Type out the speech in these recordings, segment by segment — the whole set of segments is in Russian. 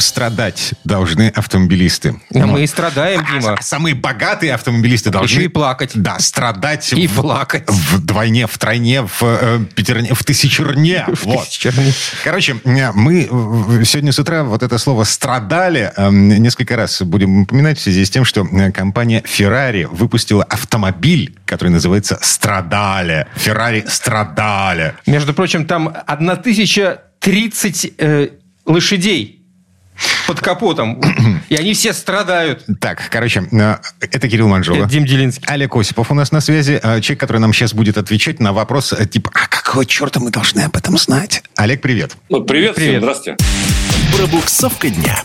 Страдать должны автомобилисты. А мы и страдаем, А Дима. Самые богатые автомобилисты должны... Еще и плакать. Да, страдать. И в- плакать. Вдвойне, втройне, в э, пятерне, в тысячерне. Вот. тысячерне. Короче, мы э, сегодня с утра вот это слово «страдали» э, несколько раз будем упоминать в связи с тем, что э, компания Ferrari выпустила автомобиль, который называется «Страдали». Ferrari «Страдали». Между прочим, там 1030 э, лошадей под капотом. И они все страдают. Так, короче, э, это Кирилл Манжула. Это Дим Делинский. Олег Осипов у нас на связи. э, Человек, который нам сейчас будет отвечать на вопрос, э, типа, а какого черта мы должны об этом знать? Олег, привет. Ну, привет, Привет. всем, здравствуйте. Пробуксовка дня.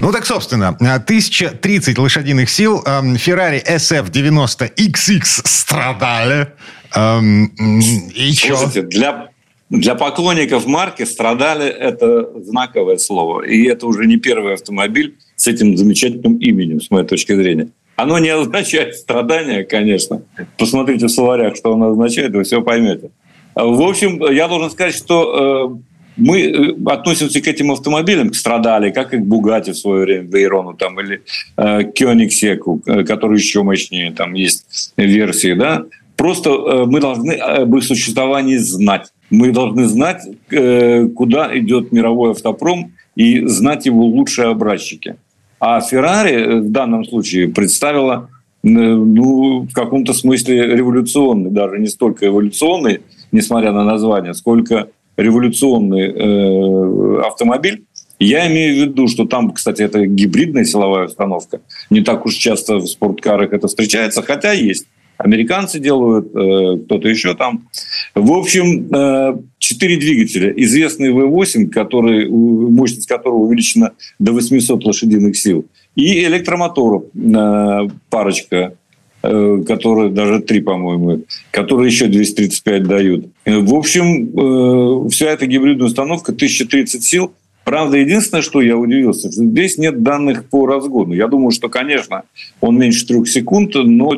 Ну так, собственно, э, 1030 лошадиных сил, эм, Ferrari SF90XX страдали. Эм, И чё? Слушайте, для, для поклонников марки страдали это знаковое слово. И это уже не первый автомобиль с этим замечательным именем, с моей точки зрения. Оно не означает страдания, конечно. Посмотрите в словарях, что оно означает, вы все поймете. В общем, я должен сказать, что э, мы э, относимся к этим автомобилям, к страдали, как и к Бугате в свое время, Вейрону там, или э, Кёнигсеку, э, который еще мощнее, там есть версии, да. Просто э, мы должны об их существовании знать. Мы должны знать, э, куда идет мировой автопром и знать его лучшие образчики. А Ferrari э, в данном случае представила э, ну, в каком-то смысле революционный, даже не столько эволюционный, несмотря на название, сколько революционный э, автомобиль. Я имею в виду, что там, кстати, это гибридная силовая установка. Не так уж часто в спорткарах это встречается, хотя есть. Американцы делают, э, кто-то еще там. В общем, э, четыре двигателя. Известный V8, который, мощность которого увеличена до 800 лошадиных сил. И электромоторов э, парочка, которые даже три, по-моему, которые еще 235 дают. В общем, вся эта гибридная установка 1030 сил. Правда, единственное, что я удивился, что здесь нет данных по разгону. Я думаю, что, конечно, он меньше трех секунд, но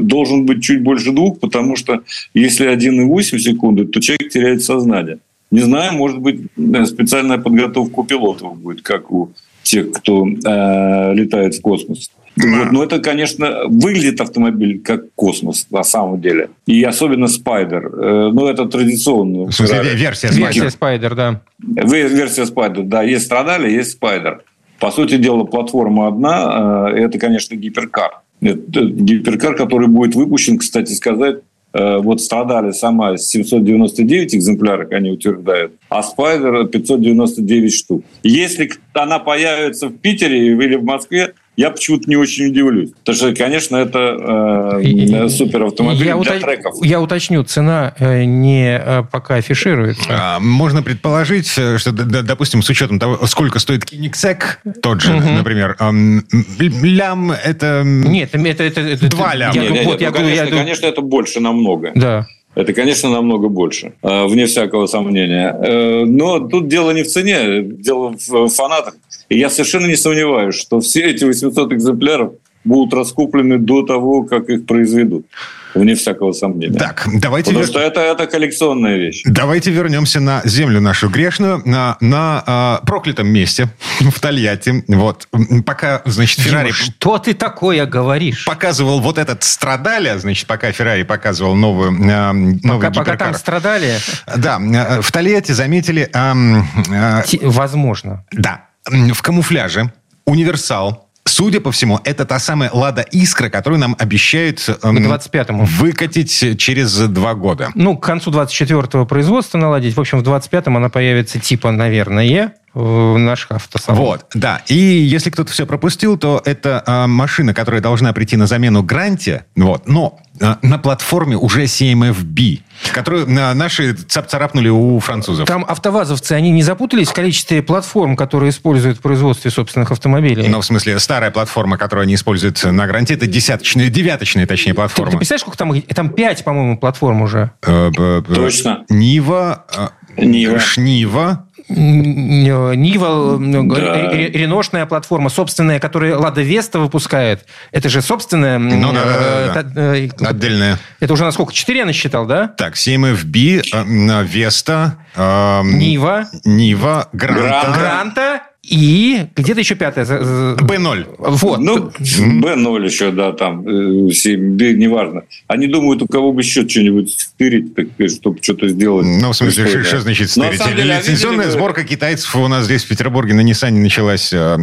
должен быть чуть больше двух, потому что если 1,8 секунды, то человек теряет сознание. Не знаю, может быть, э, специальная подготовка у пилотов будет, как у тех, кто э, летает в космос. Вот, но это, конечно, выглядит автомобиль как космос на самом деле. И особенно Спайдер. Э, ну, это традиционно. В смысле, ве- версия Версия Spider. Spider, да. Вы- Версия Spider, да, есть Stradale, есть Spider. По сути дела, платформа одна, э, это, конечно, гиперкар. Это гиперкар, который будет выпущен, кстати сказать, э, вот Stradale сама 799 экземпляров, они утверждают, а Spider 599 штук. Если она появится в Питере или в Москве, я почему-то не очень удивлюсь. Потому что, конечно, это э, И- супер автомобиль я, для ута- треков. я уточню, цена э, не э, пока афишируется. А, Можно предположить, э, что, допустим, с учетом того, сколько стоит Кинексек, тот же, например, эм, лям это... Нет, это... это, это Два ляма. я Не, ду- не, вот, не, я ну, говорю, я конечно, ду- конечно, это больше намного. Да. Это, конечно, намного больше, э, вне всякого сомнения. Э, Но тут дело не в цене, дело в фанатах. И я совершенно не сомневаюсь, что все эти 800 экземпляров будут раскуплены до того, как их произведут. Вне всякого сомнения. Так, давайте, Потому вер- что это, это коллекционная вещь. давайте вернемся на землю нашу грешную, на, на а, проклятом месте в Тольятти. Вот, пока, значит, Дима, Феррари что ты такое говоришь? показывал вот этот страдали, значит, пока Феррари показывал новую, а, новый Пока, пока гиперкар. там страдали, Да, э, в Тольятти заметили, ам, э, те- возможно. да, в камуфляже универсал. Судя по всему, это та самая «Лада Искра», которую нам обещают эм, К 25-му. выкатить через два года. Ну, к концу 24-го производства наладить. В общем, в 25-м она появится типа, наверное, в наших автосалонах. Вот, да. И если кто-то все пропустил, то это а, машина, которая должна прийти на замену Гранте, вот, но а, на платформе уже CMF-B, которую а, наши цап царапнули у французов. Там автовазовцы, они не запутались в количестве платформ, которые используют в производстве собственных автомобилей? Ну, в смысле, старая платформа, которую они используют на Гранте, это десяточная, девяточная, точнее, ты, ты платформа. представляешь, сколько там? Там 5, по-моему, платформ уже. Э, Точно. Нива, э, Нива. Шнива, Нива, да. реношная платформа, собственная, которую Лада Веста выпускает. Это же собственная... Ну, да, да, да. Э, Отдельная. Это уже насколько? Четыре я насчитал, да? Так, CMFB, Веста... Нива. Нива, Гранта. Гранта и где-то еще пятое. Б0. Вот. Ну, Б0 еще, да, там, э, неважно. Они думают, у кого бы еще что-нибудь стырить, так, чтобы что-то сделать. Ну, в смысле, что, что значит стырить? Деле, Лицензионная видели... сборка китайцев у нас здесь, в Петербурге, на Ниссане началась. А,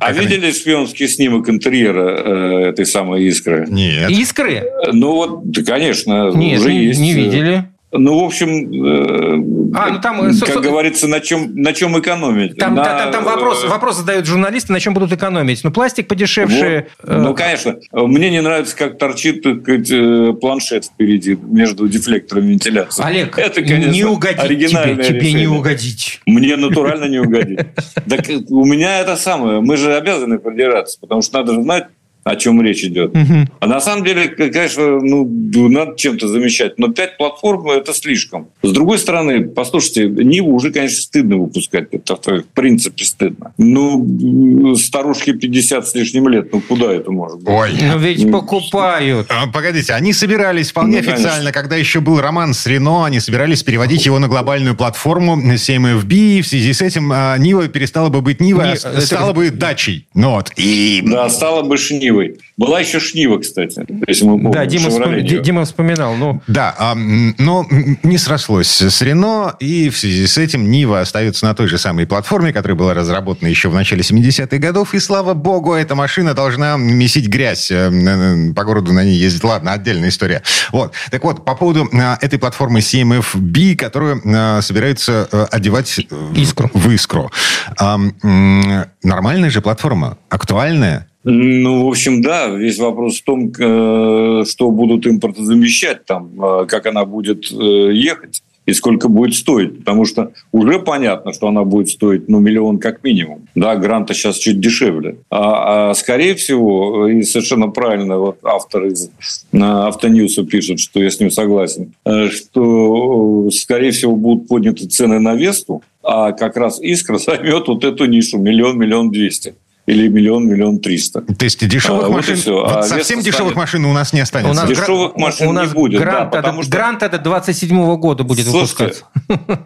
а видели шпионский снимок интерьера э, этой самой искры? Нет. Искры? Ну, вот, да, конечно, Нет, уже не, есть. не видели. Ну, в общем, а, ну, там, как со... говорится, на чем, на чем экономить? Там, на... там, там вопрос, вопрос задают журналисты, на чем будут экономить. Ну, пластик подешевше. Вот. Э... Ну, конечно. Мне не нравится, как торчит сказать, э, планшет впереди между дефлектором вентиляции. Олег, Это, конечно, не угодить тебе, тебе не угодить. Мне натурально не угодить. Так у меня это самое. Мы же обязаны продираться, потому что надо же знать, о чем речь идет. Угу. А на самом деле, конечно, ну, надо чем-то замещать. Но пять платформ – это слишком. С другой стороны, послушайте, Ниву уже, конечно, стыдно выпускать. Это в принципе стыдно. Ну, старушке 50 с лишним лет, ну куда это может быть? Ой. Ну, ведь покупают. А, погодите, они собирались вполне ну, официально, когда еще был роман с Рено, они собирались переводить его на глобальную платформу CMFB. В связи с этим а, Нива перестала бы быть Нивой, а стала бы дачей. Ну, вот. И... Да, стала бы Нивой. Шнивой. Была еще Шнива, кстати, если мы помним. Да, Дима, вспом... Дима вспоминал. Ну... Да, а, но не срослось с Рено, и в связи с этим Нива остается на той же самой платформе, которая была разработана еще в начале 70-х годов, и, слава богу, эта машина должна месить грязь. Э, по городу на ней ездить. Ладно, отдельная история. Вот. Так вот, по поводу а, этой платформы CMF-B, которую собираются э, одевать искру. в искру. Нормальная же платформа, актуальная, ну, в общем, да, весь вопрос в том, э, что будут импортозамещать там, э, как она будет э, ехать и сколько будет стоить. Потому что уже понятно, что она будет стоить ну, миллион как минимум. Да, гранта сейчас чуть дешевле. А, а скорее всего, и совершенно правильно вот автор из Автоньюса пишет, что я с ним согласен, что, скорее всего, будут подняты цены на Весту, а как раз Искра займет вот эту нишу миллион-миллион двести или миллион, миллион триста. То есть дешевых а, машин, вот вот а совсем дешевых станет... машин у нас не останется? У нас дешевых гра... машин у нас не будет, грант, да, потому что... Грант это 27 года будет Слушайте, выпускаться.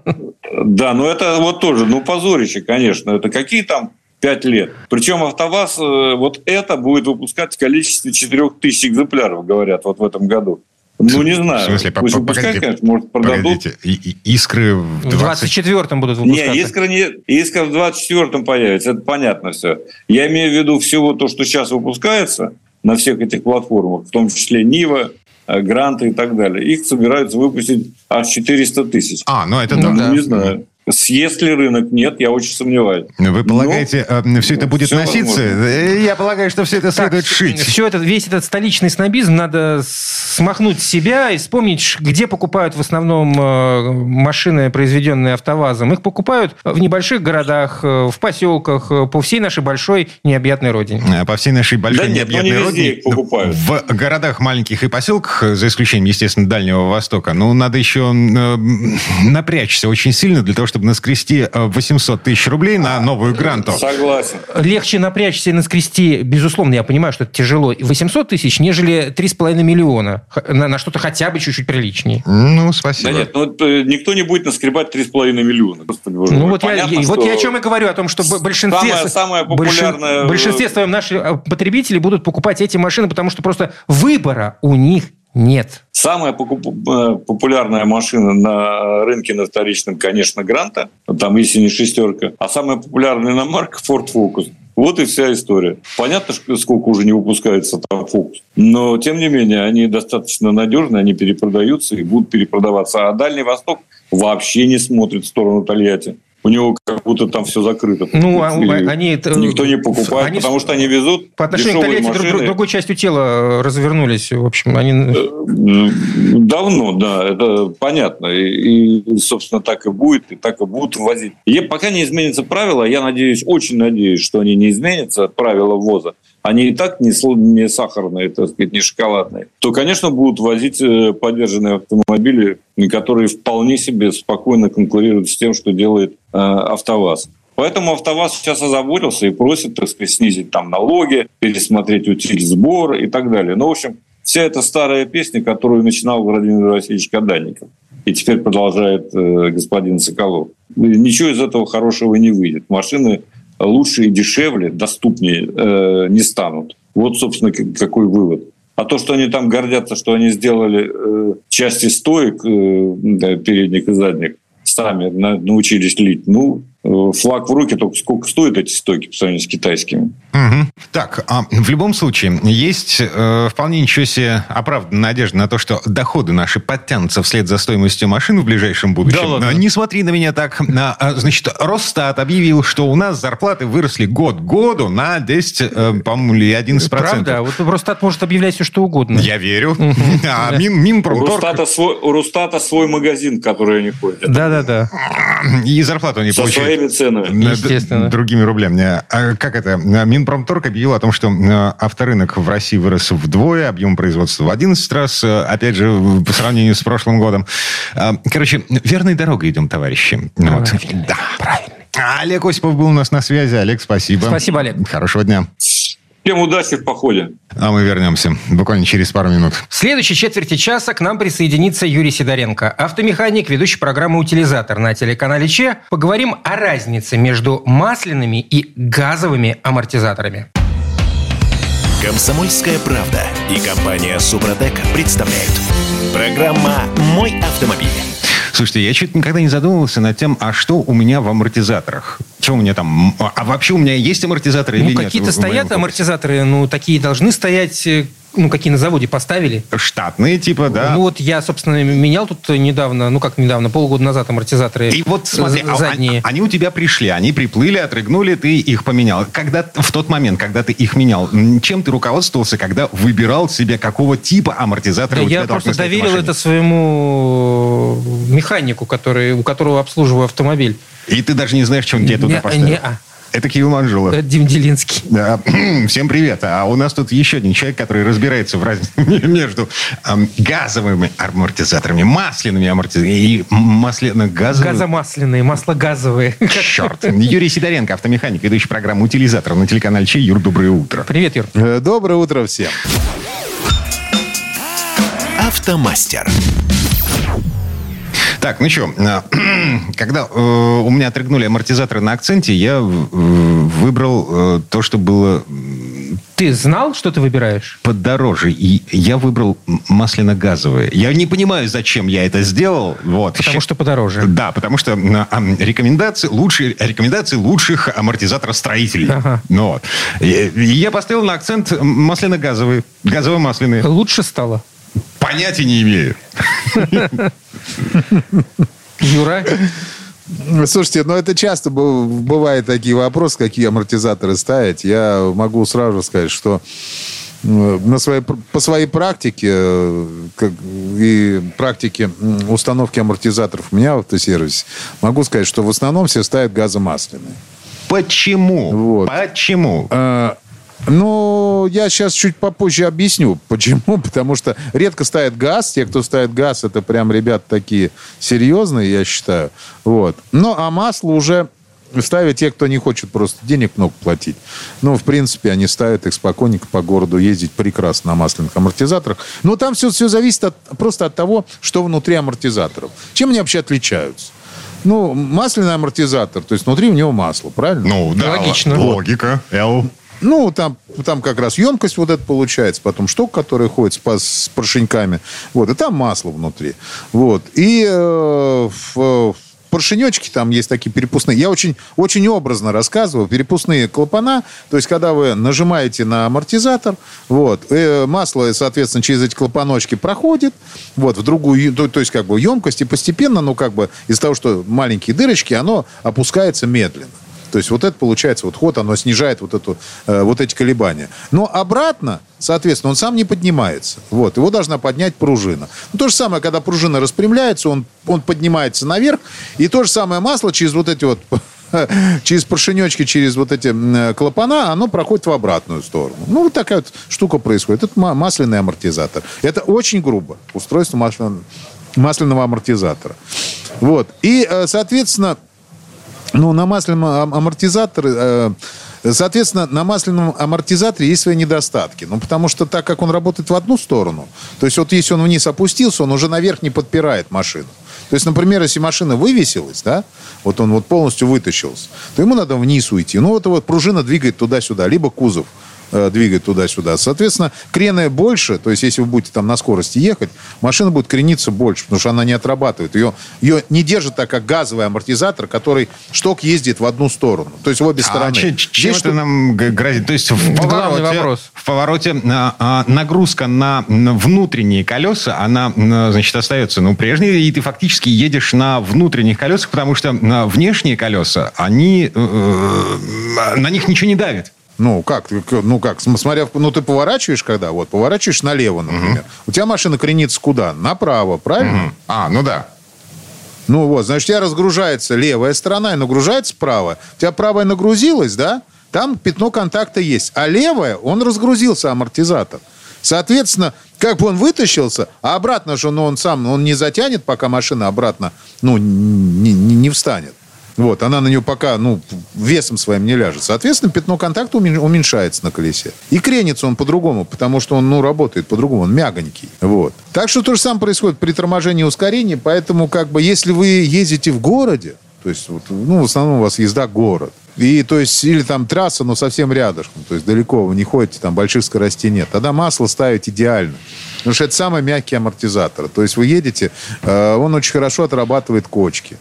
Да, но это вот тоже, ну, позорище, конечно. Это какие там 5 лет. Причем АвтоВАЗ э, вот это будет выпускать в количестве 4000 экземпляров, говорят, вот в этом году. Ну, не знаю. В смысле, Пусть погодите, конечно, может, продадут. Погодите. И, и, искры в 20... 24-м будут выпускаться. Не, искры, не, искры в 24-м появятся, это понятно все. Я имею в виду всего то, что сейчас выпускается на всех этих платформах, в том числе Нива, э, гранты и так далее. Их собираются выпустить аж 400 тысяч. А, ну это ну, да. Не знаю. Съест ли рынок? Нет, я очень сомневаюсь. Вы полагаете, Но, э, все это будет все носиться? Возможно. Э, я полагаю, что все это следует так, шить. Все это, весь этот столичный снобизм надо смахнуть с себя и вспомнить, где покупают в основном э, машины, произведенные АвтоВАЗом. Их покупают в небольших городах, в поселках, по всей нашей большой необъятной родине. По всей нашей большой да необъятной нет, родине. покупают. В городах маленьких и поселках, за исключением, естественно, Дальнего Востока, ну, надо еще напрячься очень сильно для того, чтобы наскрести 800 э, тысяч рублей на новую гранту. Согласен. Легче напрячься и наскрести, безусловно, я понимаю, что это тяжело, 800 тысяч, нежели 3,5 миллиона на, на что-то хотя бы чуть-чуть приличнее. Ну, спасибо. Да нет, ну, э, никто не будет наскребать 3,5 миллиона. Господи, боже ну, вот, Понятно, я, что... вот я о чем и говорю, о том, что большинстве, самое, самое популярное... большинстве своем наши э, потребители будут покупать эти машины, потому что просто выбора у них нет. Самая популярная машина на рынке на вторичном, конечно, Гранта. Там, если не шестерка. А самая популярная на марка Ford Focus. Вот и вся история. Понятно, сколько уже не выпускается там Focus. Но, тем не менее, они достаточно надежны, они перепродаются и будут перепродаваться. А Дальний Восток вообще не смотрит в сторону Тольятти у него как будто там все закрыто. Ну, а они... Никто не покупает, они, потому что они везут По отношению к Тольятти друг, другой частью тела развернулись. В общем, они... Э, давно, да, это понятно. И, и, собственно, так и будет, и так и будут ввозить. И пока не изменится правила, я надеюсь, очень надеюсь, что они не изменятся, правила ввоза, они и так не, не сахарные, так сказать, не шоколадные, то, конечно, будут возить э, поддержанные автомобили, которые вполне себе спокойно конкурируют с тем, что делает э, АвтоВАЗ. Поэтому АвтоВАЗ сейчас озаботился и просит, так сказать, снизить там налоги, пересмотреть утиль сбор и так далее. Ну, в общем, вся эта старая песня, которую начинал Владимир Васильевич Каданников, и теперь продолжает э, господин Соколов. Ничего из этого хорошего не выйдет. Машины лучше и дешевле, доступнее э, не станут. Вот, собственно, какой вывод. А то, что они там гордятся, что они сделали э, части стоек э, передних и задних, сами научились лить, ну, флаг в руки, только сколько стоят эти стойки по сравнению с китайскими. Угу. Так, а в любом случае, есть э, вполне ничего себе оправданная надежда на то, что доходы наши подтянутся вслед за стоимостью машин в ближайшем будущем. Да ладно? Не смотри на меня так. А, а, значит, Росстат объявил, что у нас зарплаты выросли год к году на 10, э, по-моему, или 11%. Правда? Вот Росстат может объявлять все, что угодно. Я верю. А Минпромторг... У Росстата свой магазин, который они ходят. Да-да-да. И зарплату они получают своими ценами. Естественно. Другими рублями. А как это? Минпромторг объявил о том, что э, авторынок в России вырос вдвое, объем производства в 11 раз, э, опять же, по сравнению с прошлым годом. А, короче, верной дорогой идем, товарищи. Правильно. Вот. Да, правильно. Олег Осипов был у нас на связи. Олег, спасибо. Спасибо, Олег. Хорошего дня. Всем удачи в походе. А мы вернемся буквально через пару минут. В следующей четверти часа к нам присоединится Юрий Сидоренко, автомеханик, ведущий программы «Утилизатор» на телеканале ЧЕ. Поговорим о разнице между масляными и газовыми амортизаторами. Комсомольская правда и компания «Супротек» представляют. Программа «Мой автомобиль». Слушайте, я чуть никогда не задумывался над тем, а что у меня в амортизаторах? Что у меня там? А вообще у меня есть амортизаторы ну, или нет? какие-то стоят амортизаторы, ну, такие должны стоять э, ну, какие на заводе поставили. Штатные, типа, да? Ну, вот я, собственно, менял тут недавно, ну, как недавно, полгода назад амортизаторы И вот, смотри, а задние. Они, они у тебя пришли, они приплыли, отрыгнули, ты их поменял. Когда, в тот момент, когда ты их менял, чем ты руководствовался, когда выбирал себе, какого типа амортизатора да, у тебя Я просто доверил это своему механику, который, у которого обслуживаю автомобиль. И ты даже не знаешь, чем тебе туда поставил? Не, а. Это Кирилл Манжулов. Это Дим Делинский. Да. Всем привет. А у нас тут еще один человек, который разбирается в разнице между газовыми амортизаторами, масляными амортизаторами и масляно-газовыми. Газомасляные, маслогазовые. Черт. Юрий Сидоренко, автомеханик, ведущий программу «Утилизатор» на телеканале Чей. Юр, доброе утро. Привет, Юр. Э, доброе утро всем. Автомастер. Так, ну что, а, когда э, у меня отрыгнули амортизаторы на акценте, я э, выбрал э, то, что было... Ты знал, что ты выбираешь? Подороже. И я выбрал масляно-газовые. Я не понимаю, зачем я это сделал. Вот. Потому что подороже. Да, потому что а, рекомендации, лучшие, рекомендации лучших амортизаторостроителей. Ага. Ну, вот. И, я поставил на акцент масляно-газовые. Газово-масляные. Лучше стало? Понятия не имею. Юра? Слушайте, ну это часто бывают такие вопросы, какие амортизаторы ставить. Я могу сразу сказать, что на своей, по своей практике э, как, и практике установки амортизаторов у меня в автосервисе, могу сказать, что в основном все ставят газомасляные. Почему? Вот. Почему? А, ну, я сейчас чуть попозже объясню, почему. Потому что редко ставят газ. Те, кто ставит газ, это прям ребята такие серьезные, я считаю. Вот. Ну, а масло уже ставят те, кто не хочет просто денег много платить. Ну, в принципе, они ставят их спокойненько по городу ездить прекрасно на масляных амортизаторах. Но там все, все зависит от, просто от того, что внутри амортизаторов. Чем они вообще отличаются? Ну, масляный амортизатор, то есть внутри у него масло, правильно? Ну, да, логично. Логика. Л. Ну, там, там как раз емкость вот это получается, потом штука, которая ходит с, с поршеньками. Вот, и там масло внутри. Вот. И э, в, поршенечки там есть такие перепускные. Я очень, очень образно рассказываю. Перепускные клапана, то есть, когда вы нажимаете на амортизатор, вот, э, масло, соответственно, через эти клапаночки проходит, вот, в другую, то, то есть, как бы, емкость, и постепенно, ну, как бы, из-за того, что маленькие дырочки, оно опускается медленно. То есть вот это получается, вот ход, оно снижает вот, эту, э, вот эти колебания. Но обратно, соответственно, он сам не поднимается. Вот, его должна поднять пружина. Ну, то же самое, когда пружина распрямляется, он, он поднимается наверх, и то же самое масло через вот эти вот через поршенечки, через вот эти м, клапана, оно проходит в обратную сторону. Ну, вот такая вот штука происходит. Это ма- масляный амортизатор. Это очень грубо. Устройство масляного, масляного амортизатора. Вот. И, э, соответственно, ну, на масляном ам- амортизаторе, э, соответственно, на масляном амортизаторе есть свои недостатки. Ну, потому что так как он работает в одну сторону, то есть вот если он вниз опустился, он уже наверх не подпирает машину. То есть, например, если машина вывесилась, да, вот он вот полностью вытащился, то ему надо вниз уйти. Ну, вот, вот пружина двигает туда-сюда, либо кузов двигать туда-сюда. Соответственно, крены больше, то есть если вы будете там на скорости ехать, машина будет крениться больше, потому что она не отрабатывает. Ее, ее не держит так, как газовый амортизатор, который шток ездит в одну сторону. То есть в обе А стороны. че- чем Здесь это что- нам грозит? То есть в повороте, вопрос. в повороте а, а, нагрузка на внутренние колеса, она, значит, остается ну, прежней, и ты фактически едешь на внутренних колесах, потому что на внешние колеса, они, э, э, на них ничего не давит. Ну, как? Ну, как? См- Смотря, ну, ты поворачиваешь когда? Вот, поворачиваешь налево, например. У тебя машина кренится куда? Направо, правильно? А, ну да. Ну вот, значит, у тебя разгружается левая сторона и нагружается правая. У тебя правая нагрузилась, да? Там пятно контакта есть. А левая, он разгрузился, амортизатор. Соответственно, как бы он вытащился, а обратно же ну, он сам, он не затянет, пока машина обратно, ну, не, не- не встанет. Вот, она на нее пока, ну, весом своим не ляжет. Соответственно, пятно контакта умен- уменьшается на колесе. И кренится он по-другому, потому что он, ну, работает по-другому, он мягонький. Вот. Так что то же самое происходит при торможении и ускорении, поэтому, как бы, если вы ездите в городе, то есть, вот, ну, в основном у вас езда город, и, то есть, или там трасса, но совсем рядышком, то есть, далеко вы не ходите, там больших скоростей нет, тогда масло ставить идеально. Потому что это самый мягкий амортизатор. То есть, вы едете, э, он очень хорошо отрабатывает кочки.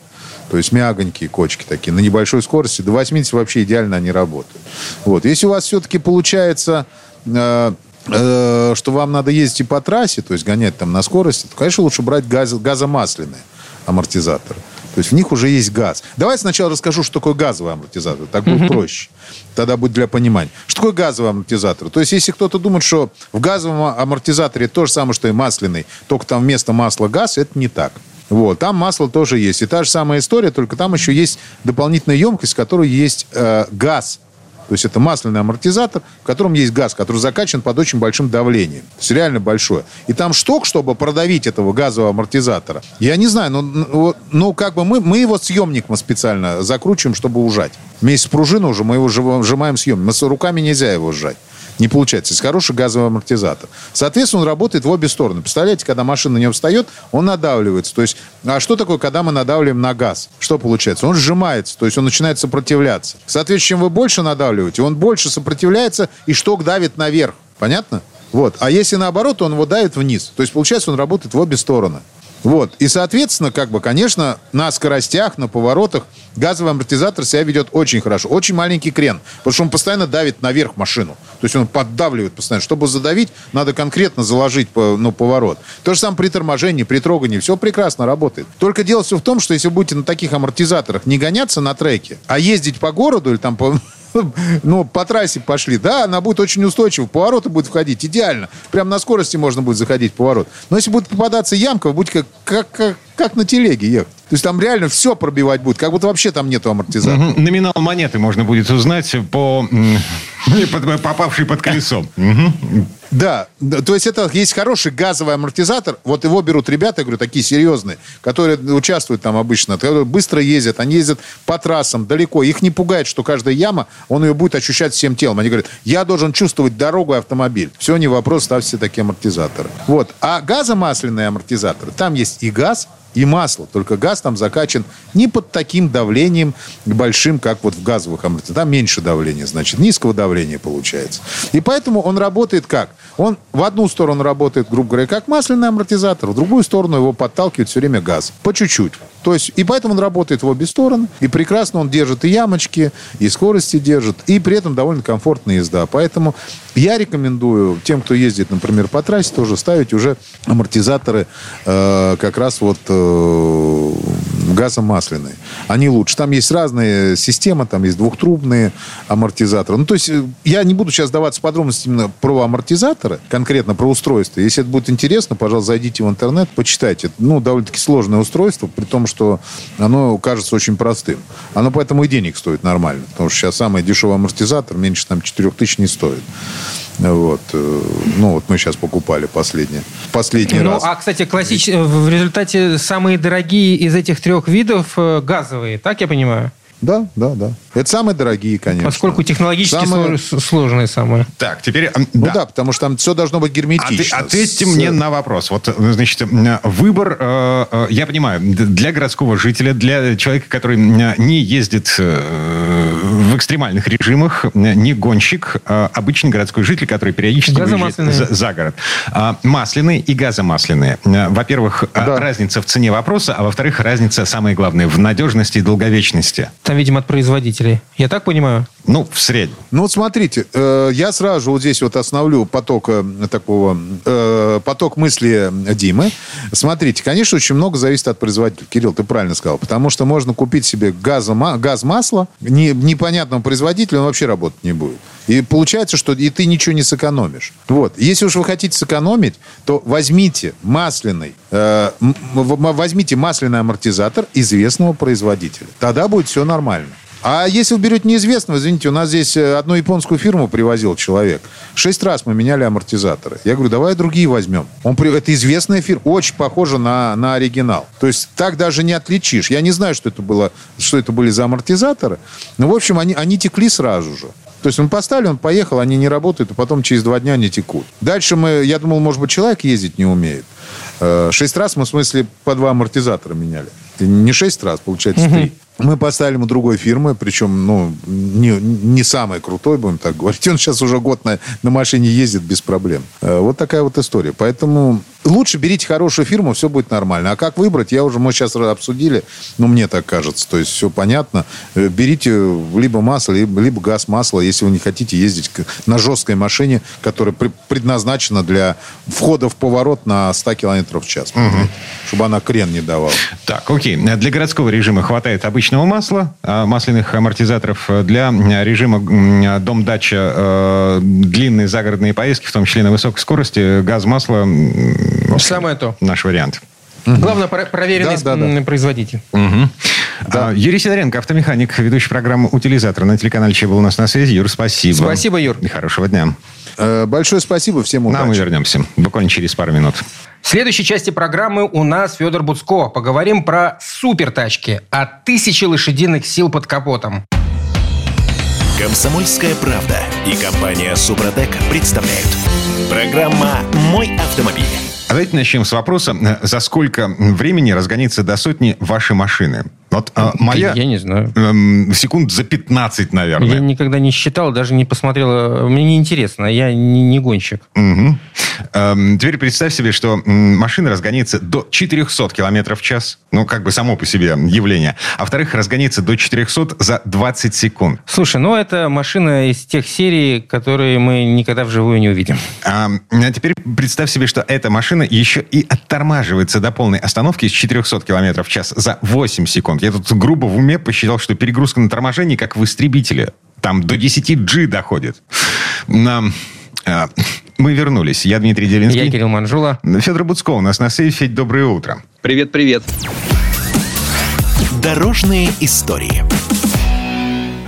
То есть мягонькие кочки такие, на небольшой скорости. До 80 вообще идеально они работают. Вот. Если у вас все-таки получается, э, э, что вам надо ездить и по трассе, то есть гонять там на скорости, то, конечно, лучше брать газ, газомасляные амортизаторы. То есть в них уже есть газ. Давайте сначала расскажу, что такое газовый амортизатор. Так будет проще. Тогда будет для понимания. Что такое газовый амортизатор? То есть если кто-то думает, что в газовом амортизаторе то же самое, что и масляный, только там вместо масла газ, это не так. Вот, там масло тоже есть. И та же самая история, только там еще есть дополнительная емкость, в которой есть э, газ. То есть это масляный амортизатор, в котором есть газ, который закачан под очень большим давлением. То есть реально большое. И там шток, чтобы продавить этого газового амортизатора, я не знаю, но, ну, как бы мы, мы его съемником специально закручиваем, чтобы ужать. Вместе с пружиной уже мы его жи- сжимаем съемник. Мы с руками нельзя его сжать. Не получается. Есть хороший газовый амортизатор. Соответственно, он работает в обе стороны. Представляете, когда машина на него встает, он надавливается. То есть, а что такое, когда мы надавливаем на газ? Что получается? Он сжимается, то есть он начинает сопротивляться. Соответственно, чем вы больше надавливаете, он больше сопротивляется, и шток давит наверх. Понятно? Вот. А если наоборот, он его давит вниз. То есть, получается, он работает в обе стороны. Вот. И, соответственно, как бы, конечно, на скоростях, на поворотах газовый амортизатор себя ведет очень хорошо. Очень маленький крен, потому что он постоянно давит наверх машину. То есть он поддавливает постоянно. Чтобы задавить, надо конкретно заложить по- ну, поворот. То же самое при торможении, при трогании. Все прекрасно работает. Только дело все в том, что если вы будете на таких амортизаторах не гоняться на треке, а ездить по городу или там по, ну, по трассе пошли, да, она будет очень устойчива, повороты будет входить идеально. Прям на скорости можно будет заходить в поворот. Но если будет попадаться ямка, вы будете как, как, как, как на телеге ехать. То есть там реально все пробивать будет, как будто вообще там нету амортизатора. Номинал монеты можно будет узнать по м, под- колесом. Да, то есть это есть хороший газовый амортизатор. Вот его берут ребята, я говорю, такие серьезные, которые участвуют там обычно, быстро ездят, они ездят по трассам далеко. Их не пугает, что каждая яма, он ее будет ощущать всем телом. Они говорят, я должен чувствовать дорогу и автомобиль. Все, не вопрос, ставьте такие амортизаторы. Вот. А газомасляные амортизаторы, там есть и газ, и масло. Только газ там закачан не под таким давлением большим, как вот в газовых амортизаторах. Там меньше давления, значит, низкого давления получается. И поэтому он работает как? Он в одну сторону работает, грубо говоря, как масляный амортизатор, в другую сторону его подталкивает все время газ. По чуть-чуть. То есть, и поэтому он работает в обе стороны, и прекрасно он держит и ямочки, и скорости держит, и при этом довольно комфортная езда. Поэтому я рекомендую тем, кто ездит, например, по трассе, тоже ставить уже амортизаторы э, как раз вот э, газомасляные. Они лучше. Там есть разные системы, там есть двухтрубные амортизаторы. Ну, то есть э, я не буду сейчас даваться подробности именно про амортизаторы, конкретно про устройство. Если это будет интересно, пожалуйста, зайдите в интернет, почитайте. Ну, довольно-таки сложное устройство, при том, что оно кажется очень простым. Оно поэтому и денег стоит нормально. Потому что сейчас самый дешевый амортизатор меньше там 4 тысяч не стоит. Вот. э, Ну, вот мы сейчас покупали последнее. Последний Ну, раз. а, кстати, классич... в результате самые дорогие из этих трех видов э, газовые, так я понимаю? Да, да, да. Это самые дорогие, конечно. Поскольку технологически Самые- слож- сложные самые. Так, теперь... Ну да. потому что там все должно быть Отве- герметично. Ответьте С- мне на вопрос. Вот, э, значит, выбор, э, э, я понимаю, для городского жителя, для человека, который не ездит э, в экстремальных режимах, м, не гонщик, а обычный городской житель, который периодически выезжает за, за город. А, Масляные и газомасляные. Э, Во-первых, э, Да. разница в цене вопроса, а во-вторых, разница, самое главное, в надежности и долговечности. Там, видимо, от производителей. Я так понимаю? Ну, в среднем. Ну вот смотрите, э, я сразу вот здесь вот остановлю поток э, такого э, поток мысли Димы. Смотрите, конечно, очень много зависит от производителя. Кирилл, ты правильно сказал, потому что можно купить себе газома- газ масла не, непонятного производителя, он вообще работать не будет. И получается, что и ты ничего не сэкономишь. Вот. Если уж вы хотите сэкономить, то возьмите масляный, э, возьмите масляный амортизатор известного производителя. Тогда будет все нормально. А если вы берете неизвестного, извините, у нас здесь э, одну японскую фирму привозил человек. Шесть раз мы меняли амортизаторы. Я говорю, давай другие возьмем. Он, при- это известная фирма, очень похожа на, на оригинал. То есть так даже не отличишь. Я не знаю, что это, было, что это были за амортизаторы. Но, в общем, они, они текли сразу же. То есть он поставили, он поехал, они не работают, и потом через два дня они текут. Дальше мы, я думал, может быть, человек ездить не умеет. Э, Шесть раз мы, в смысле, по два амортизатора меняли. Не шесть раз, получается, три. Мы поставили ему другой фирмы, причем, ну, не, не самой крутой, будем так говорить. Он сейчас уже год на, на машине ездит без проблем. Э, Вот такая вот история. Поэтому лучше берите хорошую фирму, все будет нормально. А как выбрать, я уже, мы сейчас обсудили, ну, мне так кажется. То есть все понятно. Э, Берите либо масло, либо, либо газ масло, если вы не хотите ездить на жесткой машине, которая при- предназначена для входа в поворот на 100 км в час. понимаете? Чтобы она крен не давала. Так, окей. Для городского режима хватает обычного масла, а, масляных амортизаторов. Для м, режима м, дом-дача э, длинные загородные поездки, в том числе на высокой скорости, газ, масло Самое то. наш вариант. Главное, про- проверенный Да, да, да. производитель. Мгм. А, Юрий Сидоренко, автомеханик, ведущий программы «Утилизатор» на телеканале «Че» был у нас на связи. Юр, спасибо. Спасибо, Юр. И хорошего дня. Э, Большое спасибо, всем удачи. А мы вернемся буквально через пару минут. В следующей части программы у нас Федор Буцко. Поговорим про супертачки от тысячи лошадиных сил под капотом. Комсомольская правда и компания Супротек представляют. Программа «Мой автомобиль». А Давайте начнем с вопроса, за сколько времени разгонится до сотни ваши машины? Вот а, моя... Я не знаю. эм, секунд за 15, наверное. Я никогда не считал, даже не посмотрел. Мне не интересно, я не, не гонщик. Мгм. Эм, теперь представь себе, что машина разгоняется до 400 километров в час. Ну, как бы само по себе явление. А во-вторых, разгоняется до 400 за 20 секунд. Слушай, ну это машина из тех серий, которые мы никогда вживую не увидим. А, а теперь представь себе, что эта машина еще и оттормаживается до полной остановки с 400 километров в час за 8 секунд. Я тут грубо в уме посчитал, что перегрузка на торможении, как в истребителе, там до 10 G доходит. Нам, а, мы вернулись. Я Дмитрий Делинский. Я Кирилл Манжула. Федор Буцко у нас на сейфе. Федь, доброе утро. Привет, привет. Дорожные истории.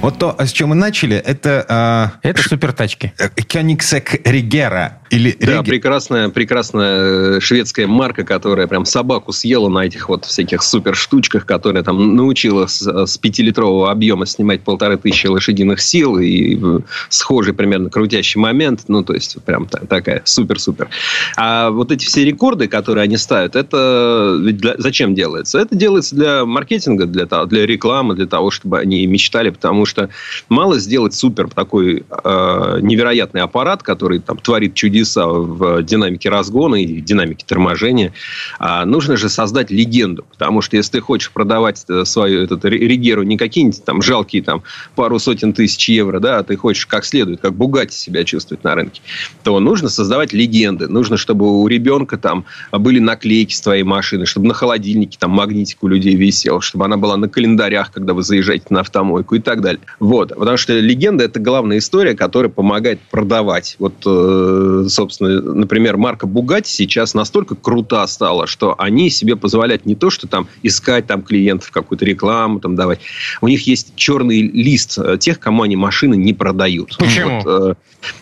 Вот то, с чем мы начали, это... а, Это супертачки. э, Koenigsegg Regera. Или Да, Реге- прекрасная, прекрасная э, шведская марка, которая прям собаку съела на этих вот всяких супер штучках, которая там научила с, с пятилитрового объема снимать полторы тысячи лошадиных сил и э, схожий примерно крутящий момент. Ну, то есть, прям та- такая супер-супер. А вот эти все рекорды, которые они ставят, это ведь для- зачем делается? Это делается для маркетинга, для, для рекламы, для того, чтобы они мечтали, потому что мало сделать супер такой э, невероятный аппарат, который там творит чудеса в динамике разгона и динамике торможения. А нужно же создать легенду. Потому что если ты хочешь продавать э, свою этот, Ригеру не какие-нибудь там жалкие там, пару сотен тысяч евро, да, а ты хочешь как следует, как Бугатти себя чувствовать на рынке, то нужно создавать легенды. Нужно, чтобы у ребенка там были наклейки с твоей машины, чтобы на холодильнике там магнитик у людей висел, чтобы она была на календарях, когда вы заезжаете на автомойку и так далее. Вот. Потому что легенда – это главная история, которая помогает продавать. Вот, э, собственно, например, марка Бугатти сейчас настолько крута стала, что они себе позволяют не то, что там искать там клиентов, какую-то рекламу там давать. У них есть черный лист э, тех, кому они машины не продают. Почему? Вот, э,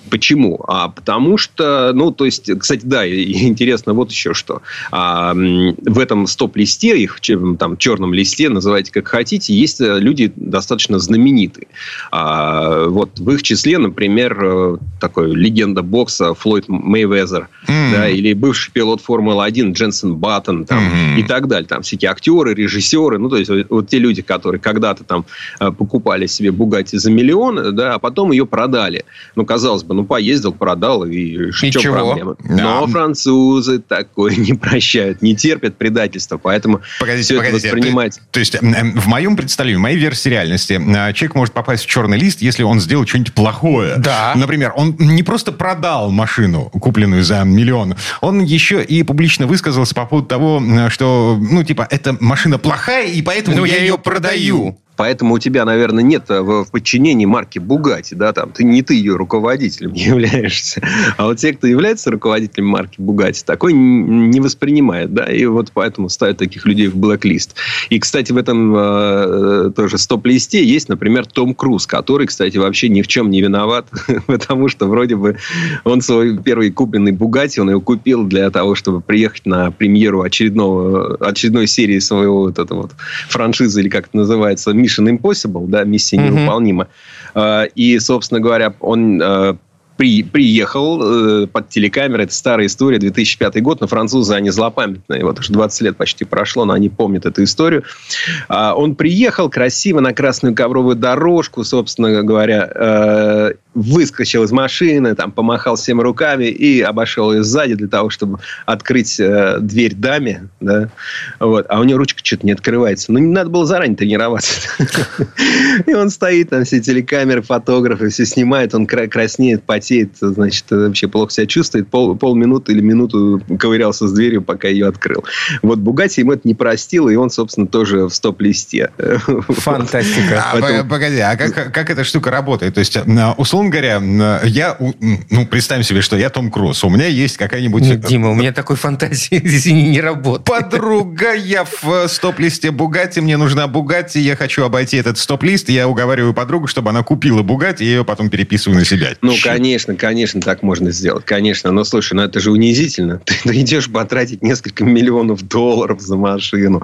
почему? А потому что, ну, то есть, кстати, да, интересно вот еще что. А, в этом стоп-листе, их там черном листе, называйте как хотите, есть э, люди достаточно знаменитые. А, вот в их числе, например, э, такой легенда бокса Флойд Мейвезер, mm. да, или бывший пилот Формулы-1 Дженсен Баттон, там, mm-hmm. и так далее. Там всякие актеры, режиссеры, ну, то есть, вот, вот те люди, которые когда-то там э, покупали себе Бугатти за миллион, да, а потом ее продали. Ну, казалось бы, ну, поездил, продал, и, и что проблема? Да. Но французы такое не прощают, не терпят предательства, поэтому погодите, все погодите. это воспринимать... То есть, в моем представлении, в моей версии реальности, э, человек может попасть в черный лист, если он сделал что-нибудь плохое. Да. Например, он не просто продал машину, купленную за миллион, он еще и публично высказался по поводу того, что, ну, типа, эта машина плохая, и поэтому ну, я, я ее продаю. Поэтому у тебя, наверное, нет э, в, подчинении марки Бугати, да, там, ты не ты ее руководителем являешься. А вот те, кто является руководителем марки Бугати, такой не воспринимает, да, и вот поэтому ставят таких людей в блэк-лист. И, кстати, в этом э, тоже стоп-листе есть, например, Том Круз, который, кстати, вообще ни в чем не виноват, потому что вроде бы он свой первый купленный Бугати, он его купил для того, чтобы приехать на премьеру очередного, очередной серии своего вот этого вот франшизы, или как это называется, Mission Impossible, да, миссия невыполнима. Mm-hmm. И, собственно говоря, он а, при, приехал э, под телекамерой. Это старая история, 2005 год. Но французы, они злопамятные. Вот уже 20 лет почти прошло, но они помнят эту историю. А, он приехал красиво на красную ковровую дорожку, собственно говоря, э, выскочил из машины, там, помахал всем руками и обошел ее сзади для того, чтобы открыть э, дверь даме. Да? Вот. А у него ручка что-то не открывается. Ну, не надо было заранее тренироваться. И он стоит, там все телекамеры, фотографы, все снимает, он краснеет, потеет значит, вообще плохо себя чувствует, пол, полминуты или минуту ковырялся с дверью, пока ее открыл. Вот Бугати ему это не простил, и он, собственно, тоже в стоп-листе. Фантастика. А, Поэтому... Погоди, а как, эта штука работает? То есть, э, условно говоря, э, я, ну, представим себе, что я Том Круз, у меня есть какая-нибудь... Нет, Дима, у меня такой фантазии, извини, не работает. Подруга, я в стоп-листе Бугати, мне нужна Бугати, я хочу обойти этот стоп-лист, я уговариваю подругу, чтобы она купила Бугати, и я ее потом переписываю на себя. Ну, конечно Конечно, конечно, так можно сделать. Конечно. Но слушай, ну это же унизительно. Ты, ты идешь потратить несколько миллионов долларов за машину.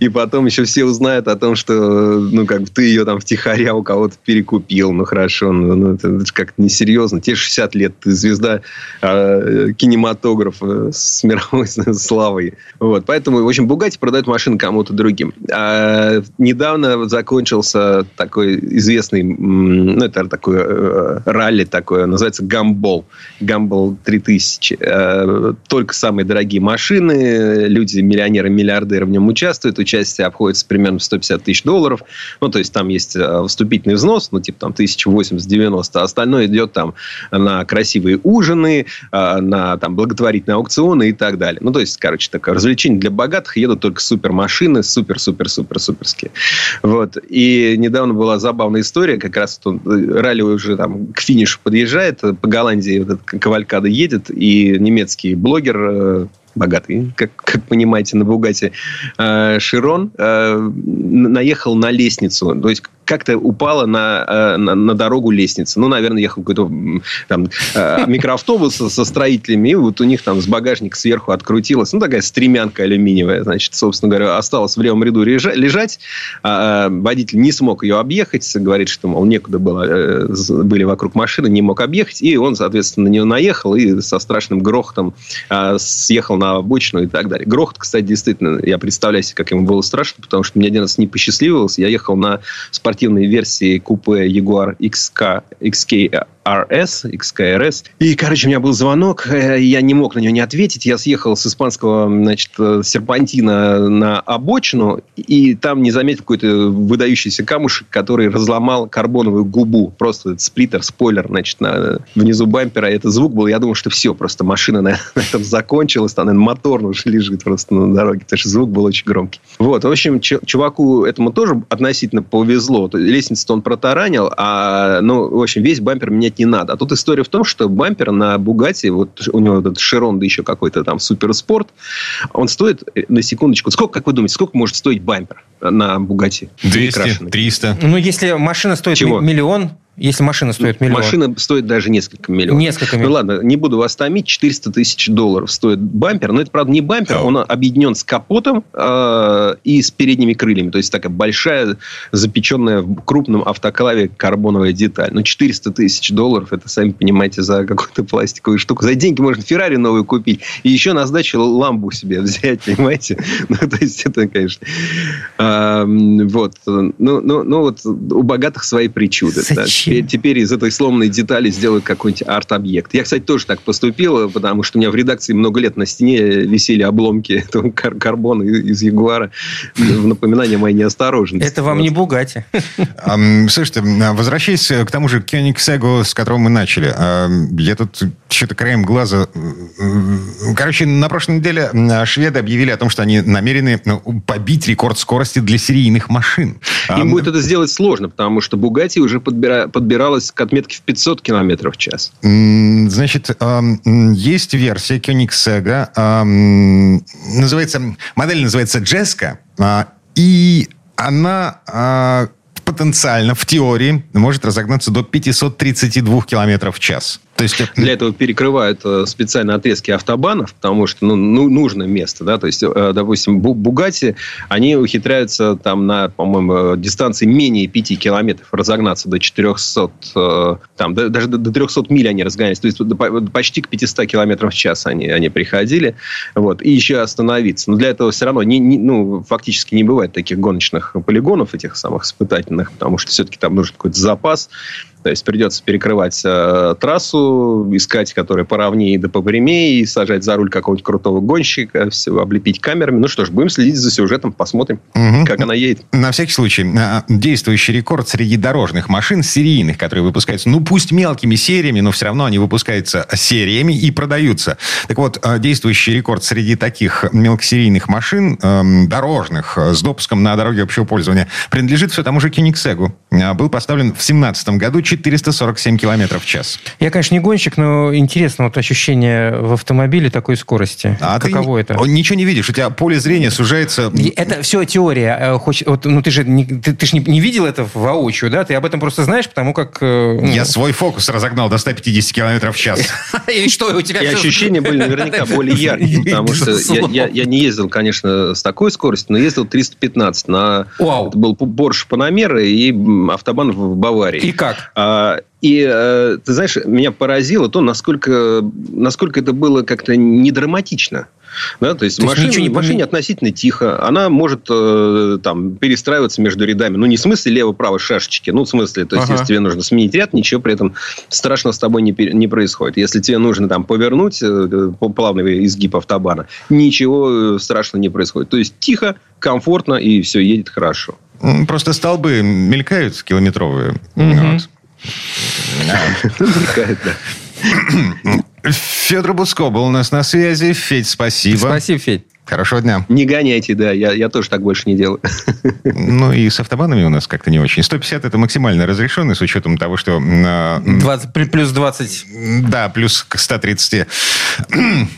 И потом еще все узнают о том, что ну, как бы ты ее там втихаря у кого-то перекупил. Ну, хорошо. Ну, ну это, как-то несерьезно. Те 60 лет ты звезда э, кинематографа с мировой славой. Вот. Поэтому, в общем, Бугати продает машины кому-то другим. А недавно закончился такой известный, ну, это такой э, ралли такое, называется Гамбол. Гамбол 3000. Э, только самые дорогие машины, люди, миллионеры, миллиардеры в нем участвуют. Участие обходится примерно в 150 тысяч долларов. Ну, то есть, там есть э, вступительный взнос, ну, типа там 1080-90. А остальное идет там на красивые ужины, э, на там благотворительные аукционы и так далее. Ну, то есть, короче, такое развлечение для богатых. Едут только супермашины, супер-супер-супер-суперские. Вот. И недавно была забавная история. Как раз он, ралли уже там к финишу подъезжает по Голландии, вот эта кавалькада едет, и немецкий блогер э, богатый, как, как понимаете, на Бугате, э, Широн э, наехал на лестницу. То есть как-то упала на, э, на, на дорогу лестница. Ну, наверное, ехал какой-то там э, микроавтобус со строителями, и вот у них там с багажника сверху открутилась, ну, такая стремянка алюминиевая, значит, собственно говоря, осталась в левом ряду лежать. А, а водитель не смог ее объехать, говорит, что, мол, некуда было, э, были вокруг машины, не мог объехать, и он, соответственно, на нее наехал и со страшным грохотом а, съехал на обочину и так далее. Грохот, кстати, действительно, я представляю себе, как ему было страшно, потому что мне один раз не посчастливилось, я ехал на спортивном спортивной версии купе Jaguar XK, XK RS, XKRS. И, короче, у меня был звонок, э, я не мог на него не ответить. Я съехал с испанского, значит, э, серпантина на обочину, и там не заметил какой-то выдающийся камушек, который разломал карбоновую губу. Просто сплиттер, спойлер, значит, на, внизу бампера. Это звук был. Я думал, что все, просто машина на, на этом закончилась. Там, наверное, мотор уже лежит просто на дороге, потому что звук был очень громкий. Вот, в общем, чуваку этому тоже относительно повезло. Лестницу он протаранил, а, ну, в общем, весь бампер меня менять не надо. А тут история в том, что бампер на Бугате, вот у него этот Широн, да еще какой-то там суперспорт, он стоит, э, на секундочку, сколько, как вы думаете, сколько может стоить бампер на Бугате? 200, 300. Ну, если машина стоит Чего? миллион, если машина стоит миллион. Машина стоит даже несколько миллионов. Несколько миллионов. Ну ладно, не буду вас томить. 400 тысяч долларов стоит бампер. Но это, правда, не бампер. Он объединен с капотом э, и с передними крыльями. То есть такая большая, запеченная в крупном автоклаве карбоновая деталь. Ну, 400 тысяч долларов, это, сами понимаете, за какую-то пластиковую штуку. За деньги можно Феррари новую купить. И еще на сдачу ламбу себе взять, понимаете? Ну, то есть это, конечно... Э, вот. Ну, ну, ну, вот у богатых свои причуды. Зачем? Теперь, теперь из этой сломанной детали сделают какой-нибудь арт-объект. Я, кстати, тоже так поступил, потому что у меня в редакции много лет на стене висели обломки этого кар- карбона из Ягуара в напоминание моей неосторожности. Это вам не Бугати. Слушайте, возвращаясь к тому же Кёнигсегу, с которого мы начали. Я тут что-то краем глаза... Короче, на прошлой неделе шведы объявили о том, что они намерены ну, побить рекорд скорости для серийных машин. Им будет это сделать сложно, потому что Бугати уже подбира подбиралась к отметке в 500 км в час. Значит, есть версия Koenigsegg, называется, модель называется Джеска, и она а, потенциально, в теории, может разогнаться до 532 км в час. То есть для этого перекрывают э, специальные отрезки автобанов, потому что ну, ну, нужно место, да, то есть, э, допустим, Бугати, они ухитряются там на, по-моему, дистанции менее 5 километров разогнаться до 400, э, там, даже до 300 миль они разгонялись, то есть почти к 500 километров в час они, они приходили, вот, и еще остановиться. Но для этого все равно, не, не, ну, фактически не бывает таких гоночных полигонов, этих самых испытательных, потому что все-таки там нужен какой-то запас, то есть придется перекрывать э, трассу, искать, которая поровнее да попрямее, и сажать за руль какого-нибудь крутого гонщика, все, облепить камерами. Ну что ж, будем следить за сюжетом, посмотрим, угу. как она едет. На всякий случай, э, действующий рекорд среди дорожных машин, серийных, которые выпускаются, ну пусть мелкими сериями, но все равно они выпускаются сериями и продаются. Так вот, э, действующий рекорд среди таких мелкосерийных машин, эм, дорожных, э, с допуском на дороге общего пользования, принадлежит все тому же Кенигсегу. Был поставлен в 2017 году 447 километров в час. Я, конечно, не гонщик, но интересно вот ощущение в автомобиле такой скорости. А Каково ты это? Ничего не видишь, у тебя поле зрения сужается. Это все теория. Э, Хочешь, вот, ну ты же, не, ты, ты же не, не видел это воочию, да? Ты об этом просто знаешь, потому как... Э, ну... Я свой фокус разогнал до 150 километров в час. И что, у тебя... И ощущения были наверняка более яркие, потому что я не ездил, конечно, с такой скоростью, но ездил 315 на... Это был Porsche Panamera и автобан в Баварии. И как? А, и, э, ты знаешь, меня поразило то, насколько, насколько это было как-то недраматично. Да, то есть, то машине, не машине относительно тихо. Она может э, там перестраиваться между рядами. Ну, не в смысле лево-право шашечки. Ну, в смысле, то есть, ага. если тебе нужно сменить ряд, ничего при этом страшного с тобой не, не происходит. Если тебе нужно там повернуть э, плавный изгиб автобана, ничего страшного не происходит. То есть, тихо, комфортно, и все едет хорошо. Просто столбы мелькают километровые. Угу. Вот. Да. Федор Буцко был у нас на связи. Федь, спасибо. Спасибо, Федь. Хорошего дня. Не гоняйте, да. Я, я тоже так больше не делаю. Ну, и с автобанами у нас как-то не очень. 150 это максимально разрешенный, с учетом того, что... 20, плюс 20. Да, плюс к 130.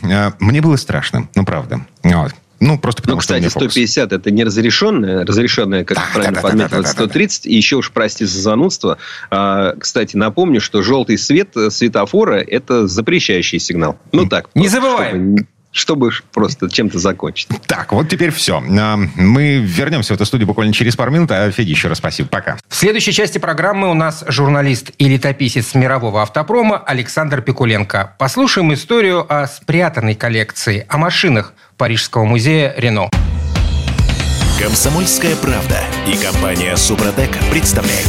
А, мне было страшно, ну, правда. Вот. Ну, просто потому ну, кстати, что 150 это не разрешенное, разрешенное, как да, правильно да, подметил, да, 130, и еще уж прости за занудство. А, кстати, напомню, что желтый свет светофора это запрещающий сигнал. Ну так. Не забываем. Чтобы чтобы просто чем-то закончить. Так, вот теперь все. А, мы вернемся в эту студию буквально через пару минут. А Феде еще раз спасибо. Пока. В следующей части программы у нас журналист и летописец мирового автопрома Александр Пикуленко. Послушаем историю о спрятанной коллекции, о машинах Парижского музея «Рено». Комсомольская правда и компания Супротек представляют.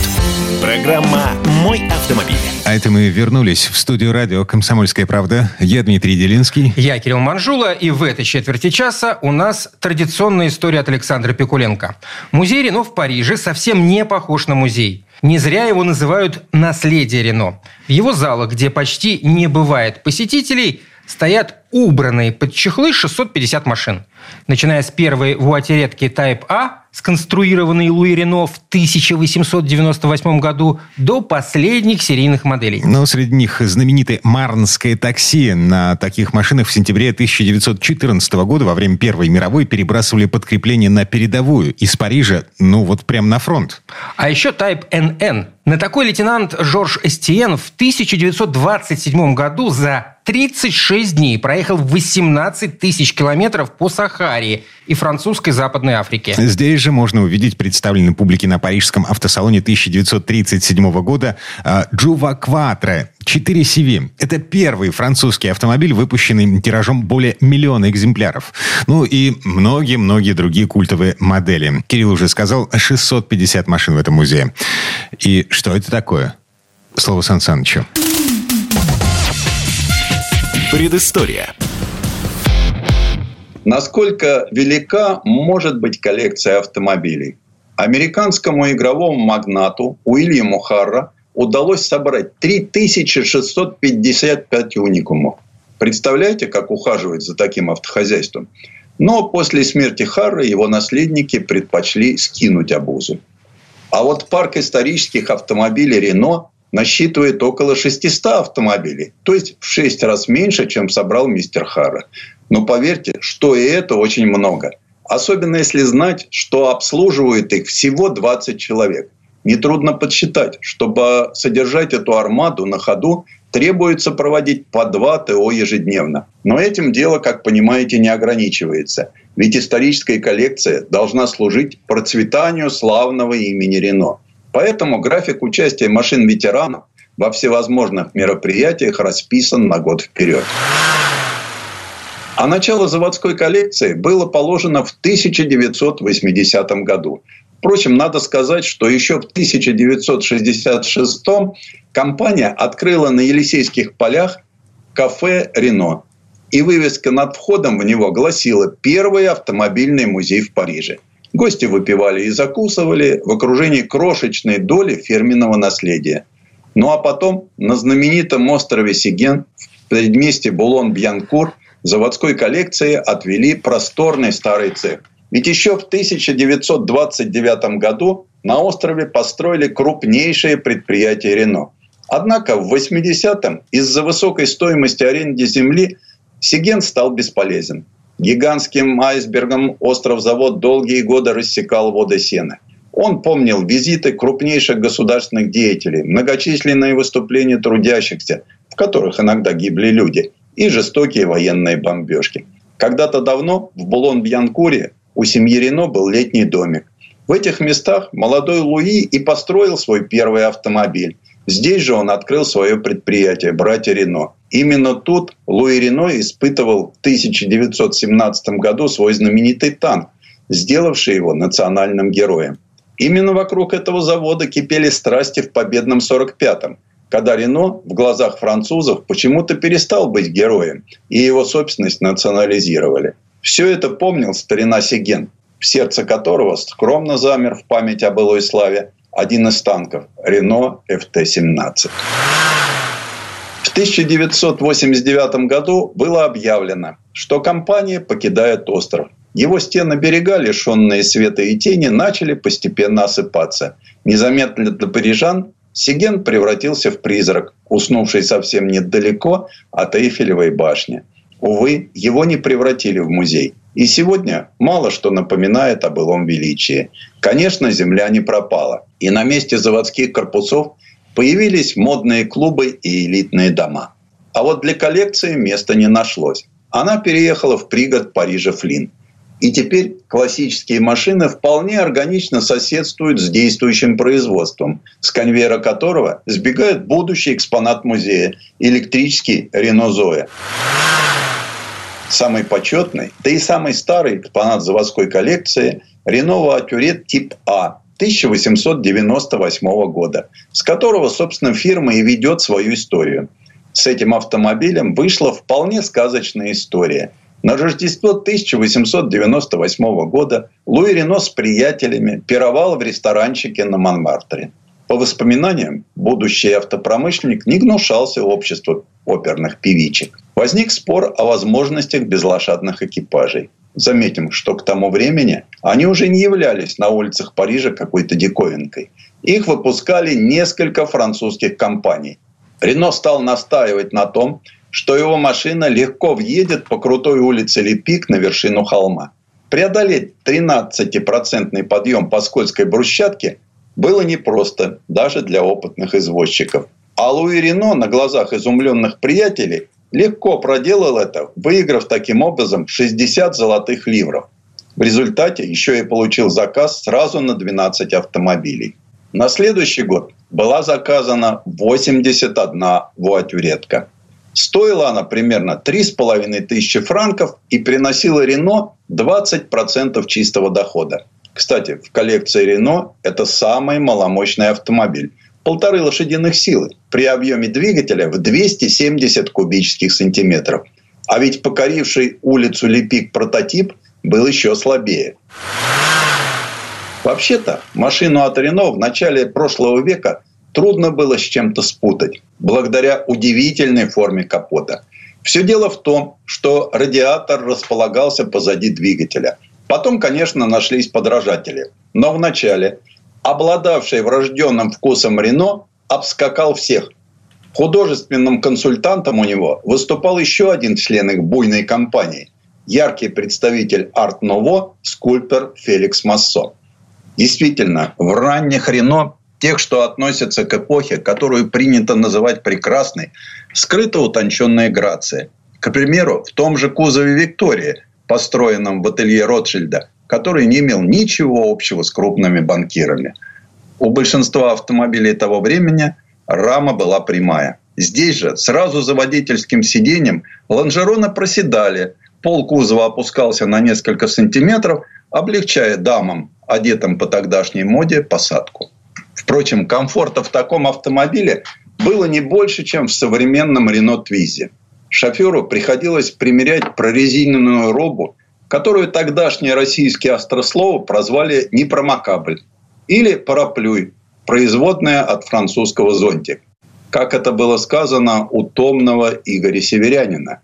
Программа «Мой автомобиль». А это мы вернулись в студию радио «Комсомольская правда». Я Дмитрий Делинский. Я Кирилл Манжула, и в этой четверти часа у нас традиционная история от Александра Пикуленко. Музей Рено в Париже совсем не похож на музей. Не зря его называют «наследие Рено». В его залах, где почти не бывает посетителей, стоят убранные под чехлы 650 машин. Начиная с первой вуатеретки Type A, сконструированной Луи Рено в 1898 году, до последних серийных моделей. Но среди них знаменитое Марнское такси. На таких машинах в сентябре 1914 года во время Первой мировой перебрасывали подкрепление на передовую. Из Парижа, ну вот прямо на фронт. А еще Type NN. На такой лейтенант Жорж Эстиен в 1927 году за 36 дней проехал 18 тысяч километров по Сахаре и французской Западной Африке. Здесь же можно увидеть представленный публике на парижском автосалоне 1937 года Джува Кватре 4 CV. Это первый французский автомобиль, выпущенный тиражом более миллиона экземпляров. Ну и многие-многие другие культовые модели. Кирилл уже сказал, 650 машин в этом музее. И что это такое? Слово Сан Санычу. Предыстория. Насколько велика может быть коллекция автомобилей? Американскому игровому магнату Уильяму Харра удалось собрать 3655 уникумов. Представляете, как ухаживать за таким автохозяйством? Но после смерти Харра его наследники предпочли скинуть обузу. А вот парк исторических автомобилей Рено насчитывает около 600 автомобилей, то есть в 6 раз меньше, чем собрал мистер Хара. Но поверьте, что и это очень много. Особенно если знать, что обслуживает их всего 20 человек. Нетрудно подсчитать, чтобы содержать эту армаду на ходу, требуется проводить по два ТО ежедневно. Но этим дело, как понимаете, не ограничивается. Ведь историческая коллекция должна служить процветанию славного имени Рено. Поэтому график участия машин ветеранов во всевозможных мероприятиях расписан на год вперед. А начало заводской коллекции было положено в 1980 году. Впрочем, надо сказать, что еще в 1966 компания открыла на Елисейских полях кафе «Рено». И вывеска над входом в него гласила «Первый автомобильный музей в Париже». Гости выпивали и закусывали в окружении крошечной доли фирменного наследия. Ну а потом на знаменитом острове Сиген в предместе Булон-Бьянкур заводской коллекции отвели просторный старый цех. Ведь еще в 1929 году на острове построили крупнейшее предприятие Рено. Однако в 80-м из-за высокой стоимости аренды земли Сиген стал бесполезен. Гигантским айсбергом остров-завод долгие годы рассекал воды Сены. Он помнил визиты крупнейших государственных деятелей, многочисленные выступления трудящихся, в которых иногда гибли люди, и жестокие военные бомбежки. Когда-то давно в Булон-Бьянкуре у семьи Рено был летний домик. В этих местах молодой Луи и построил свой первый автомобиль. Здесь же он открыл свое предприятие «Братья Рено». Именно тут Луи Рено испытывал в 1917 году свой знаменитый танк, сделавший его национальным героем. Именно вокруг этого завода кипели страсти в победном 45-м, когда Рено в глазах французов почему-то перестал быть героем, и его собственность национализировали. Все это помнил старина Сиген, в сердце которого скромно замер в память о былой славе один из танков Рено ФТ-17. В 1989 году было объявлено, что компания покидает остров. Его стены берега, лишенные света и тени, начали постепенно осыпаться. Незаметно для парижан Сиген превратился в призрак, уснувший совсем недалеко от Эйфелевой башни. Увы, его не превратили в музей – и сегодня мало что напоминает о былом величии. Конечно, земля не пропала. И на месте заводских корпусов появились модные клубы и элитные дома. А вот для коллекции места не нашлось. Она переехала в пригород Парижа Флин. И теперь классические машины вполне органично соседствуют с действующим производством, с конвейера которого сбегает будущий экспонат музея – электрический Рено Зоя. Самый почетный, да и самый старый экспонат заводской коллекции – Рено Вуатюрет тип А 1898 года, с которого, собственно, фирма и ведет свою историю. С этим автомобилем вышла вполне сказочная история. На Рождество 1898 года Луи Рено с приятелями пировал в ресторанчике на Монмартре. По воспоминаниям, будущий автопромышленник не гнушался обществу оперных певичек. Возник спор о возможностях безлошадных экипажей. Заметим, что к тому времени они уже не являлись на улицах Парижа какой-то диковинкой. Их выпускали несколько французских компаний. Рено стал настаивать на том, что его машина легко въедет по крутой улице Лепик на вершину холма. Преодолеть 13% подъем по скользкой брусчатке было непросто даже для опытных извозчиков. А Луи Рено на глазах изумленных приятелей легко проделал это, выиграв таким образом 60 золотых ливров. В результате еще и получил заказ сразу на 12 автомобилей. На следующий год была заказана 81 вуатюретка. Стоила она примерно 3,5 тысячи франков и приносила Рено 20% чистого дохода. Кстати, в коллекции Рено это самый маломощный автомобиль полторы лошадиных силы при объеме двигателя в 270 кубических сантиметров. А ведь покоривший улицу Лепик прототип был еще слабее. Вообще-то машину от Рено в начале прошлого века трудно было с чем-то спутать, благодаря удивительной форме капота. Все дело в том, что радиатор располагался позади двигателя. Потом, конечно, нашлись подражатели. Но в начале обладавший врожденным вкусом Рено, обскакал всех. Художественным консультантом у него выступал еще один член их буйной компании – яркий представитель арт-ново, скульптор Феликс Массо. Действительно, в ранних Рено, тех, что относятся к эпохе, которую принято называть прекрасной, скрыта утонченная грация. К примеру, в том же кузове Виктории, построенном в ателье Ротшильда, который не имел ничего общего с крупными банкирами. У большинства автомобилей того времени рама была прямая. Здесь же сразу за водительским сиденьем лонжероны проседали, пол кузова опускался на несколько сантиметров, облегчая дамам, одетым по тогдашней моде, посадку. Впрочем, комфорта в таком автомобиле было не больше, чем в современном Рено Твизе. Шоферу приходилось примерять прорезиненную робу которую тогдашние российские острословы прозвали непромокабль или параплюй, производная от французского зонтик. Как это было сказано у томного Игоря Северянина.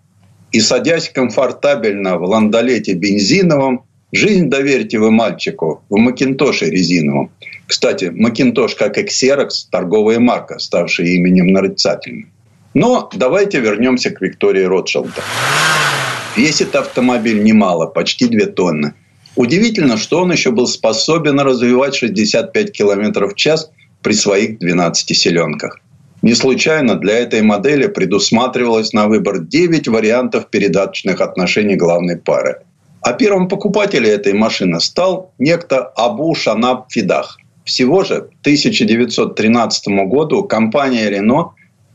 И садясь комфортабельно в ландолете бензиновом, жизнь доверьте вы мальчику в Макинтоше резиновом. Кстати, Макинтош, как и Xerox, торговая марка, ставшая именем нарицательным. Но давайте вернемся к Виктории Ротшилда. Весит автомобиль немало, почти 2 тонны. Удивительно, что он еще был способен развивать 65 км в час при своих 12 селенках. Не случайно для этой модели предусматривалось на выбор 9 вариантов передаточных отношений главной пары. А первым покупателем этой машины стал некто Абу Шанаб Фидах. Всего же к 1913 году компания Renault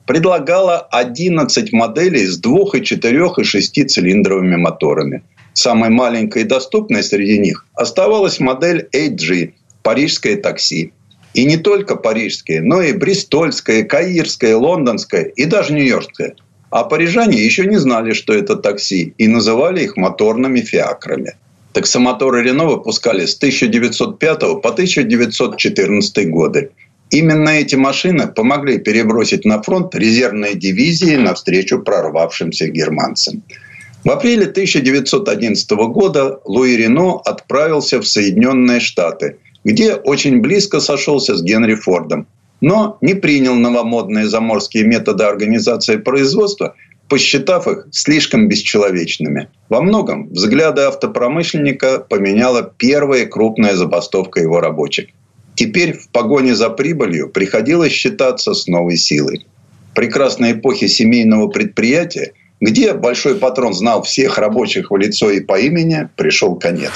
предлагала 11 моделей с 2, 4 и 6 цилиндровыми моторами. Самой маленькой и доступной среди них оставалась модель AG – парижское такси. И не только парижское, но и бристольское, каирское, лондонское и даже нью-йоркское. А парижане еще не знали, что это такси, и называли их моторными фиакрами. Таксомоторы Рено выпускали с 1905 по 1914 годы. Именно эти машины помогли перебросить на фронт резервные дивизии навстречу прорвавшимся германцам. В апреле 1911 года Луи Рено отправился в Соединенные Штаты, где очень близко сошелся с Генри Фордом, но не принял новомодные заморские методы организации производства, посчитав их слишком бесчеловечными. Во многом взгляды автопромышленника поменяла первая крупная забастовка его рабочих. Теперь в погоне за прибылью приходилось считаться с новой силой. Прекрасной эпохи семейного предприятия, где большой патрон знал всех рабочих в лицо и по имени, пришел конец.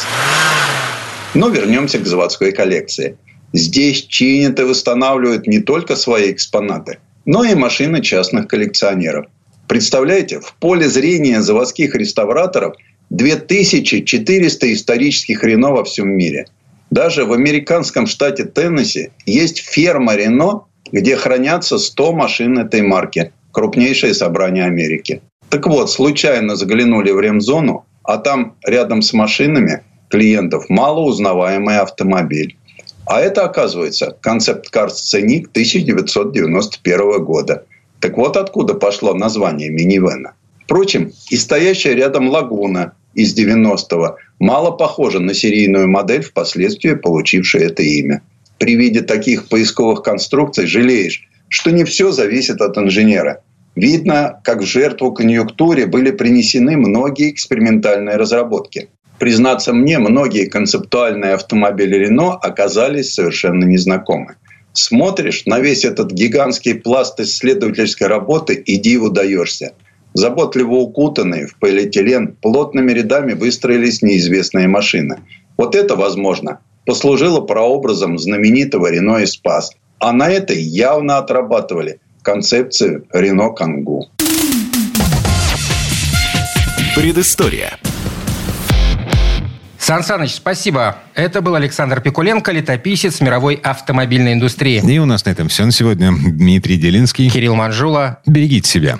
Но вернемся к заводской коллекции. Здесь чинят и восстанавливают не только свои экспонаты, но и машины частных коллекционеров. Представляете, в поле зрения заводских реставраторов 2400 исторических Рено во всем мире. Даже в американском штате Теннесси есть ферма Рено, где хранятся 100 машин этой марки. Крупнейшее собрание Америки. Так вот, случайно заглянули в ремзону, а там рядом с машинами клиентов малоузнаваемый автомобиль. А это, оказывается, концепт-карт «Сценик» 1991 года. Так вот откуда пошло название минивэна. Впрочем, и стоящая рядом «Лагуна» из 90-го мало похожа на серийную модель, впоследствии получившую это имя. При виде таких поисковых конструкций жалеешь, что не все зависит от инженера. Видно, как в жертву конъюнктуре были принесены многие экспериментальные разработки. Признаться мне, многие концептуальные автомобили Рено оказались совершенно незнакомы. Смотришь на весь этот гигантский пласт исследовательской работы и диву даешься. Заботливо укутанные в полиэтилен плотными рядами выстроились неизвестные машины. Вот это, возможно, послужило прообразом знаменитого Рено и Спас. А на это явно отрабатывали концепцию Рено Кангу. Предыстория. Сан Саныч, спасибо. Это был Александр Пикуленко, летописец мировой автомобильной индустрии. И у нас на этом все на сегодня. Дмитрий Делинский. Кирилл Манжула. Берегите себя.